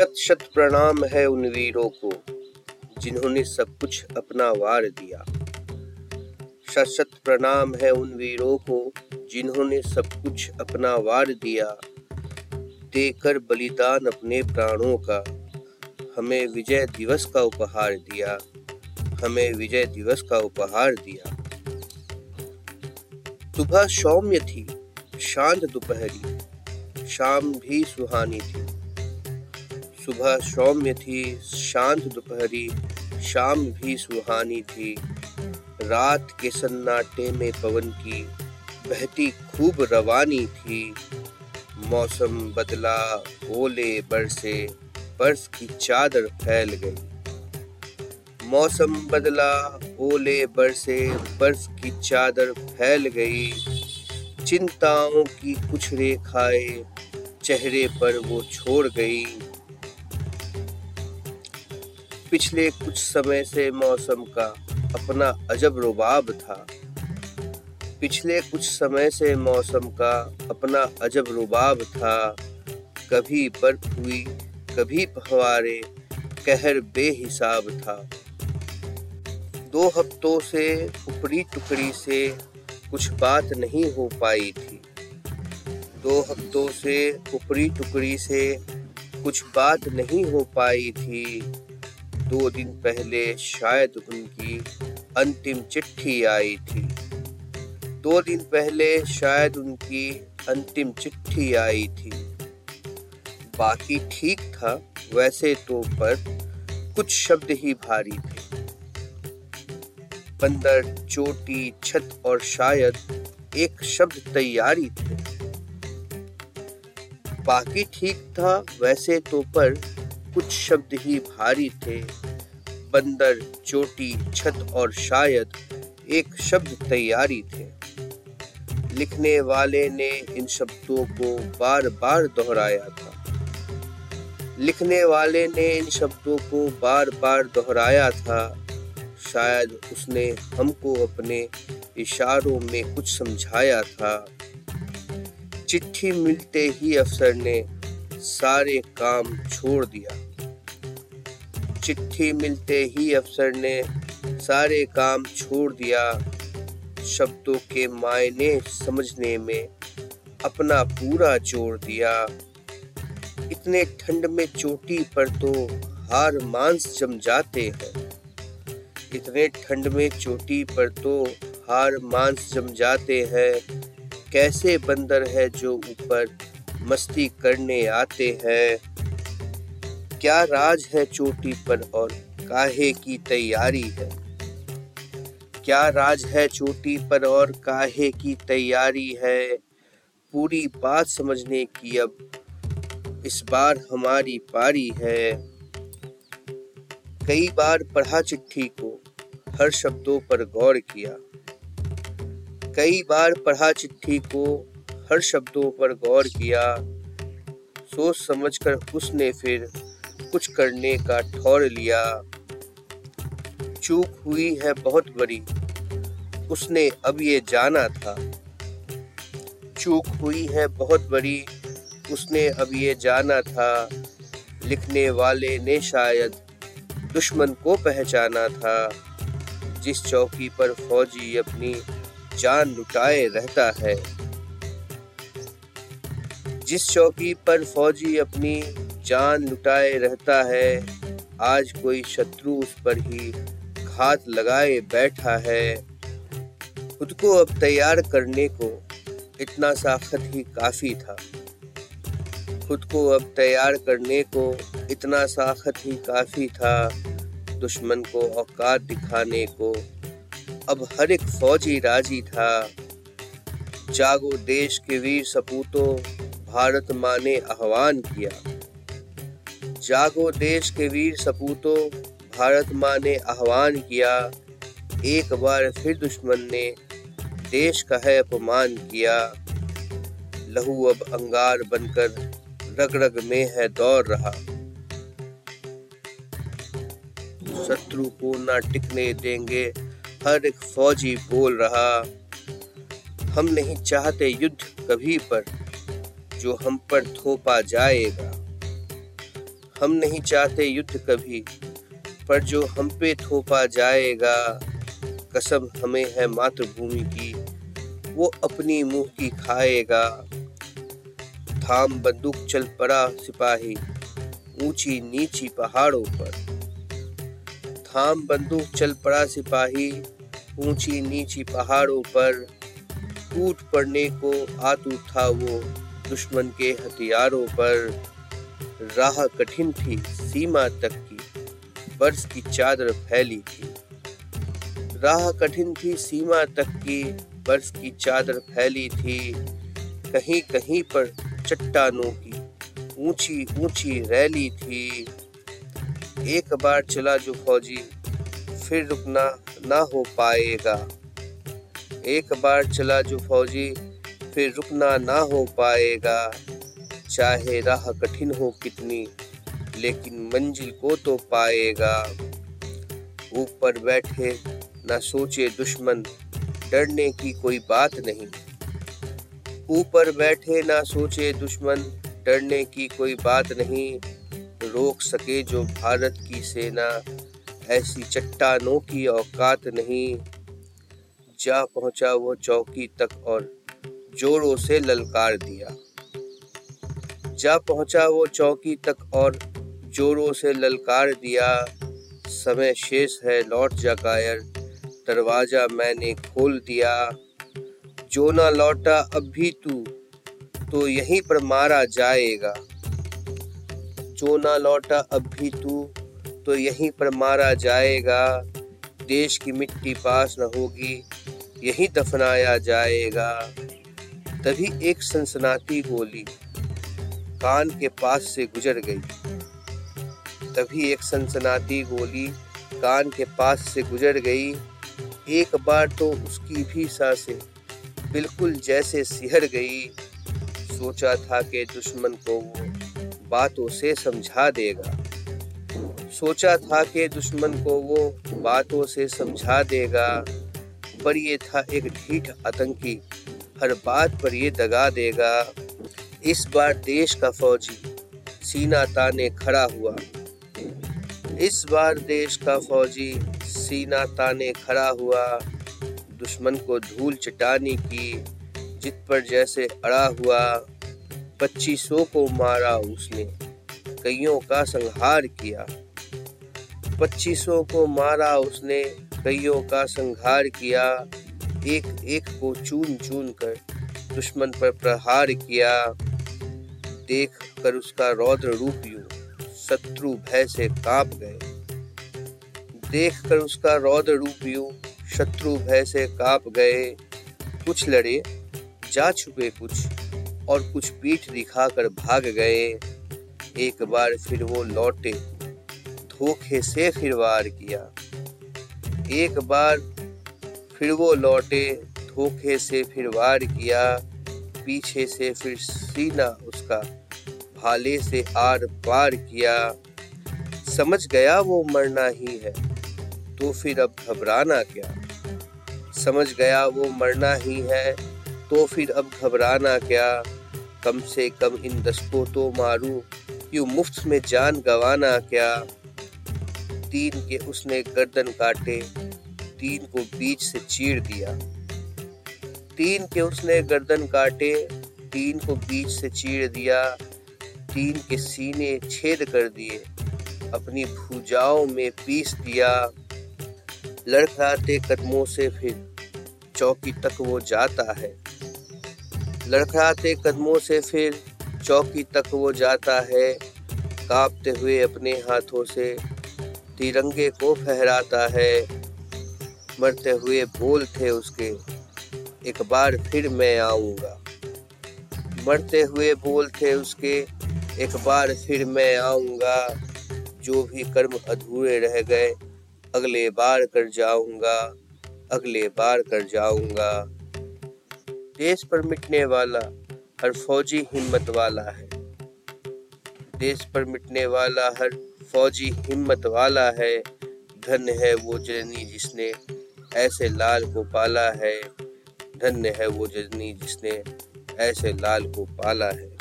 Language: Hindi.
शत शत प्रणाम है उन वीरों को, जिन्होंने सब कुछ अपना वार दिया। शत शत प्रणाम है उन वीरों को, जिन्होंने सब कुछ अपना वार दिया। देकर बलिदान अपने प्राणों का, हमें विजय दिवस का उपहार दिया। हमें विजय दिवस का उपहार दिया। सुबह सौम्य थी, शांत दोपहरी। शाम भी सुहानी थी। सुबह सौम्य थी, शांत दोपहरी, शाम भी सुहानी थी। रात के सन्नाटे में पवन की बहती खूब रवानी थी। मौसम बदला, ओले बरसे, बर्फ़ की चादर फैल गई। मौसम बदला, ओले बरसे, बर्फ़ की चादर फैल गई। चिंताओं की कुछ रेखाएँ चेहरे पर वो छोड़ गई। पिछले कुछ समय से मौसम का अपना अजब रुबाब था। पिछले कुछ समय से मौसम का अपना अजब रुबाब था। कभी बर्फ़ हुई, कभी फवारे कहर बेहिसाब था। दो हफ्तों से ऊपरी टुकड़ी से कुछ बात नहीं हो पाई थी। दो हफ्तों से ऊपरी टुकड़ी से कुछ बात नहीं हो पाई थी। दो दिन पहले शायद उनकी अंतिम चिट्ठी आई थी। दो दिन पहले शायद उनकी अंतिम चिट्ठी आई थी। बाकी ठीक था, वैसे तो पर कुछ शब्द ही भारी थे। बंदर, चोटी, छत और शायद एक शब्द तैयारी थे। बाकी ठीक था, वैसे तो पर कुछ शब्द ही भारी थे। बंदर, चोटी, छत और शायद एक शब्द तैयारी थे। लिखने वाले ने इन शब्दों को बार बार दोहराया था। लिखने वाले ने इन शब्दों को बार बार दोहराया था। शायद उसने हमको अपने इशारों में कुछ समझाया था। चिट्ठी मिलते ही अफसर ने सारे काम छोड़ दिया। चिट्ठी मिलते ही अफसर ने सारे काम छोड़ दिया, शब्दों के मायने समझने में अपना पूरा ज़ोर दिया। इतने ठंड में चोटी पर तो हार मांस जम जाते हैं। इतने ठंड में चोटी पर तो हार मांस जम जाते हैं। कैसे बंदर है जो ऊपर मस्ती करने आते हैं। क्या राज है चोटी पर और काहे की तैयारी है? क्या राज है चोटी पर और काहे की तैयारी है? पूरी बात समझने की अब इस बार हमारी पारी है। कई बार पढ़ा चिट्ठी को, हर शब्दों पर गौर किया। कई बार पढ़ा चिट्ठी को हर शब्दों पर गौर किया। सोच समझकर उसने फिर कुछ करने का ठौर लिया। चूक हुई है बहुत बड़ी। उसने अब ये जाना था। चूक हुई है बहुत बड़ी। उसने अब ये जाना था। लिखने वाले ने शायद दुश्मन को पहचाना था। जिस चौकी पर फौजी अपनी जान लुटाए रहता है। जिस चौकी पर फौजी अपनी जान लुटाए रहता है, आज कोई शत्रु उस पर ही घात लगाए बैठा है। खुद को अब तैयार करने को इतना सा खत ही काफ़ी था। खुद को अब तैयार करने को इतना सा खत ही काफ़ी था, दुश्मन को औकात दिखाने को। अब हर एक फौजी राज़ी था। जागो देश के वीर सपूतों भारत माँ ने आह्वान किया। जागो देश के वीर सपूतों, भारत माँ ने आह्वान किया। एक बार फिर दुश्मन ने देश का है अपमान किया। लहू अब अंगार बनकर रग रग में है दौड़ रहा। शत्रु को ना टिकने देंगे, हर एक फौजी बोल रहा। हम नहीं चाहते युद्ध कभी पर। जो हम पर थोपा जाएगा। हम नहीं चाहते युद्ध कभी, पर जो हम पे थोपा जाएगा कसम हमें है मातृभूमि की, वो अपनी मुँह की खाएगा। थाम बंदूक चल पड़ा सिपाही, ऊँची नीची पहाड़ों पर। थाम बंदूक चल पड़ा सिपाही, ऊँची नीची पहाड़ों पर। टूट पड़ने को आतु था वो दुश्मन के हथियारों पर राह कठिन थी, सीमा तक की बर्स की चादर फैली थी। राह कठिन थी, सीमा तक की बर्फ़ की चादर फैली थी। कहीं कहीं पर चट्टानों की ऊँची ऊँची रैली थी। एक बार चला जो फौजी, फिर रुकना ना हो पाएगा। एक बार चला जो फौजी फिर रुकना ना हो पाएगा। चाहे राह कठिन हो कितनी, लेकिन मंजिल को तो पाएगा। ऊपर बैठे, ना सोचे दुश्मन, डरने की कोई बात नहीं। ऊपर बैठे, ना सोचे दुश्मन, डरने की कोई बात नहीं। रोक सके जो भारत की सेना, ऐसी चट्टानों की औकात नहीं। जा पहुँचा वो चौकी तक और जोरों से ललकार दिया। जा पहुँचा वो चौकी तक और जोरों से ललकार दिया, समय शेष है, लौट जा कायर, दरवाज़ा मैंने खोल दिया। जो ना लौटा, अब भी तू तो यहीं पर मारा जाएगा। जो ना लौटा, अब भी तू तो यहीं पर मारा जाएगा। देश की मिट्टी पास न होगी, यहीं दफनाया जाएगा। तभी एक सनसनाती गोली कान के पास से गुजर गई। तभी एक सनसनाती गोली कान के पास से गुजर गई। एक बार तो उसकी भी साँसें बिल्कुल जैसे सिहर गई। सोचा था कि दुश्मन को वो बातों से समझा देगा। सोचा था कि दुश्मन को वो बातों से समझा देगा। पर ये था एक ढीठ आतंकी। हर बात पर ये दगा देगा, इस बार देश का फौजी, सीना ताने खड़ा हुआ। इस बार देश का फौजी, सीना ताने खड़ा हुआ। दुश्मन को धूल चटाने की, जित पर जैसे अड़ा हुआ। पच्चीसों को मारा उसने, कईयों का संहार किया। पच्चीसों को मारा उसने, कईयों का संहार किया। एक एक को चून चून कर दुश्मन पर प्रहार किया। देख कर उसका रौद्र रूप यूँ शत्रु भय से काँप गए। देख कर उसका रौद्र रूप यू शत्रु भय से काँप गए। कुछ लड़े, जा छुपे कुछ और कुछ पीठ दिखाकर भाग गए। एक बार फिर वो लौटे, धोखे से फिर वार किया। एक बार फिर वो लौटे, धोखे से फिर वार किया, पीछे से फिर सीना उसका, भाले से आर पार किया। समझ गया वो मरना ही है तो फिर अब घबराना क्या? समझ गया वो मरना ही है तो फिर अब घबराना क्या? कम से कम इन दस्तों तो मारू यू मुफ़्त में जान गवाना क्या? तीन के उसने गर्दन काटे तीन को बीच से चीर दिया। तीन के उसने गर्दन काटे, तीन को बीच से चीर दिया, तीन के सीने छेद कर दिए, अपनी भुजाओं में पीस दिया। लड़खड़ाते कदमों से फिर चौकी तक वो जाता है। लड़खड़ाते कदमों से फिर चौकी तक वो जाता है। कांपते हुए अपने हाथों से तिरंगे को फहराता है। मरते हुए बोल थे उसके, एक बार फिर मैं आऊँगा। मरते हुए बोल थे उसके, एक बार फिर मैं आऊँगा। जो भी कर्म अधूरे रह गए, अगले बार कर जाऊँगा, अगले बार कर जाऊँगा। देश पर मिटने वाला हर फौजी हिम्मत वाला है। देश पर मिटने वाला हर फौजी हिम्मत वाला है। धन है वो जननी जिसने ऐसे लाल को पाला है, धन्य है वो जननी जिसने ऐसे लाल को पाला है।